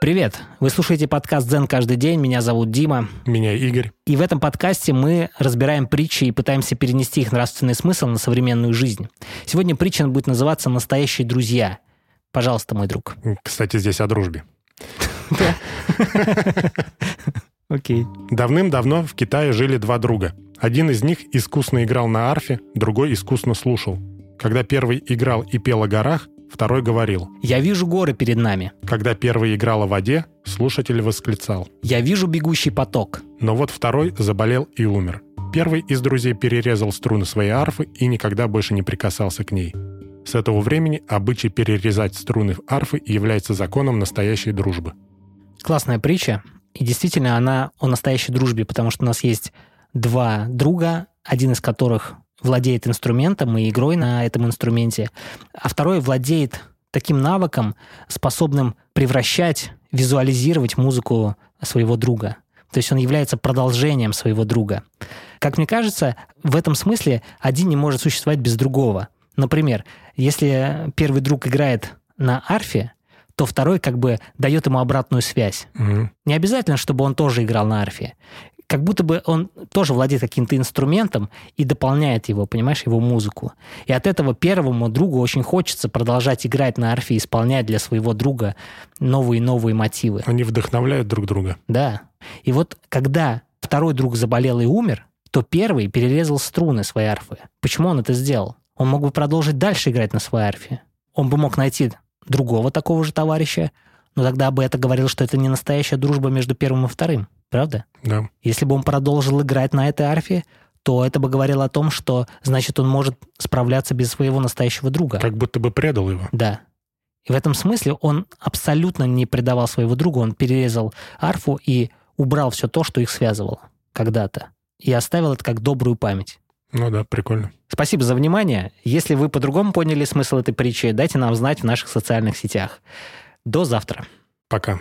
Привет! Вы слушаете подкаст «Дзен каждый день». Меня зовут Дима. Меня Игорь. И в этом подкасте мы разбираем притчи и пытаемся перенести их нравственный смысл на современную жизнь. Сегодня притча будет называться «Настоящие друзья». Пожалуйста, мой друг. Кстати, здесь о дружбе. Окей. Давным-давно в Китае жили два друга. Один из них искусно играл на арфе, другой искусно слушал. Когда первый играл и пел о горах, Второй говорил. «Я вижу горы перед нами». Когда первый играл о воде, слушатель восклицал. «Я вижу бегущий поток». Но вот второй заболел и умер. Первый из друзей перерезал струны своей арфы и никогда больше не прикасался к ней. С этого времени обычай перерезать струны арфы является законом настоящей дружбы. Классная притча. И действительно, она о настоящей дружбе, потому что у нас есть два друга, один из которых владеет инструментом и игрой на этом инструменте, а второй владеет таким навыком, способным превращать, визуализировать музыку своего друга. То есть он является продолжением своего друга. Как мне кажется, в этом смысле один не может существовать без другого. Например, если первый друг играет на арфе, то второй как бы дает ему обратную связь. Угу. Не обязательно, чтобы он тоже играл на арфе как будто бы он тоже владеет каким-то инструментом и дополняет его, понимаешь, его музыку. И от этого первому другу очень хочется продолжать играть на арфе, исполнять для своего друга новые и новые мотивы. Они вдохновляют друг друга. Да. И вот когда второй друг заболел и умер, то первый перерезал струны своей арфы. Почему он это сделал? Он мог бы продолжить дальше играть на своей арфе. Он бы мог найти другого такого же товарища, но тогда бы это говорило, что это не настоящая дружба между первым и вторым. Правда? Да. Если бы он продолжил играть на этой арфе, то это бы говорило о том, что, значит, он может справляться без своего настоящего друга. Как будто бы предал его. Да. И в этом смысле он абсолютно не предавал своего друга, он перерезал арфу и убрал все то, что их связывало когда-то. И оставил это как добрую память. Ну да, прикольно. Спасибо за внимание. Если вы по-другому поняли смысл этой притчи, дайте нам знать в наших социальных сетях. До завтра. Пока.